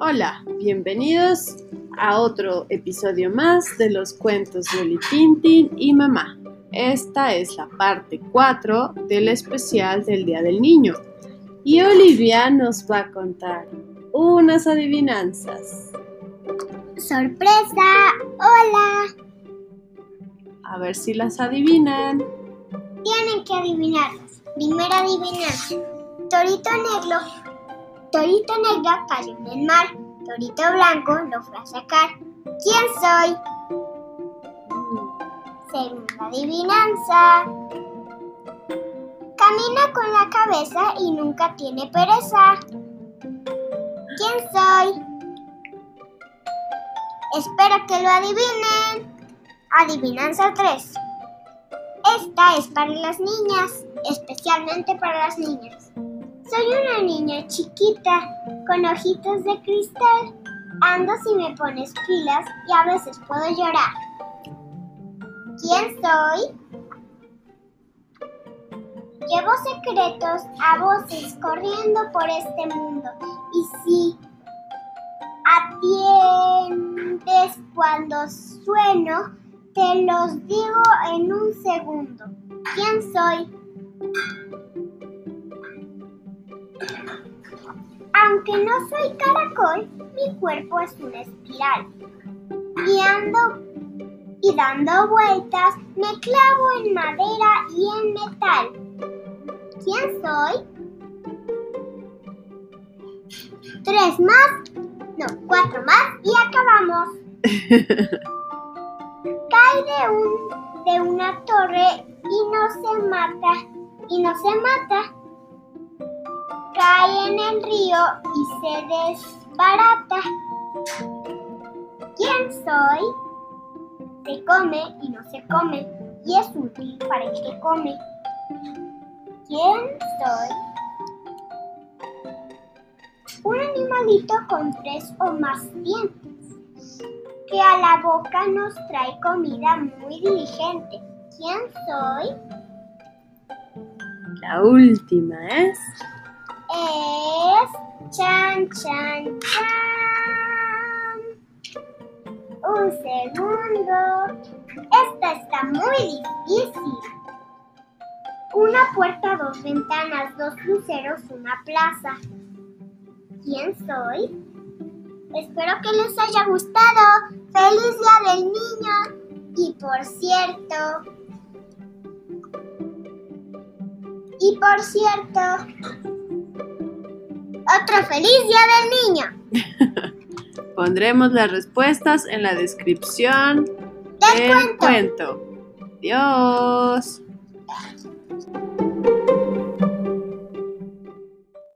Hola, bienvenidos a otro episodio más de los cuentos de Oli Tintin y Mamá. Esta es la parte 4 del especial del Día del Niño. Y Olivia nos va a contar unas adivinanzas. ¡Sorpresa! ¡Hola! A ver si las adivinan. Tienen que adivinarlas. Primera adivinanza. Torito negro. Torito negro cayó en el mar. Torito blanco lo fue a sacar. ¿Quién soy? Segunda adivinanza. Camina con la cabeza y nunca tiene pereza. ¿Quién soy? Espero que lo adivinen. Adivinanza 3. Esta es para las niñas, especialmente para las niñas. Soy una niña chiquita, con ojitos de cristal. Ando si me pones pilas y a veces puedo llorar. ¿Quién soy? Llevo secretos a voces corriendo por este mundo. Y si atiendes cuando sueno, te los digo en un segundo. ¿Quién soy? Aunque no soy caracol, mi cuerpo es una espiral. Y ando y dando vueltas me clavo en madera y en metal. ¿Quién soy? Tres más, no, cuatro más y acabamos. Cae de, un, de una torre y no se mata, y no se mata. Cae en el río y se desbarata. ¿Quién soy? Se come y no se come, y es útil para el que come. ¿Quién soy? Un animalito con tres o más dientes, que a la boca nos trae comida muy diligente. ¿Quién soy? La última es... Es chan chan chan. Un segundo. Esta está muy difícil. Una puerta, dos ventanas, dos luceros, una plaza. ¿Quién soy? Espero que les haya gustado. ¡Feliz Día del Niño! Y por cierto... Y por cierto... Otro feliz día del niño. Pondremos las respuestas en la descripción del, del cuento. cuento. Adiós.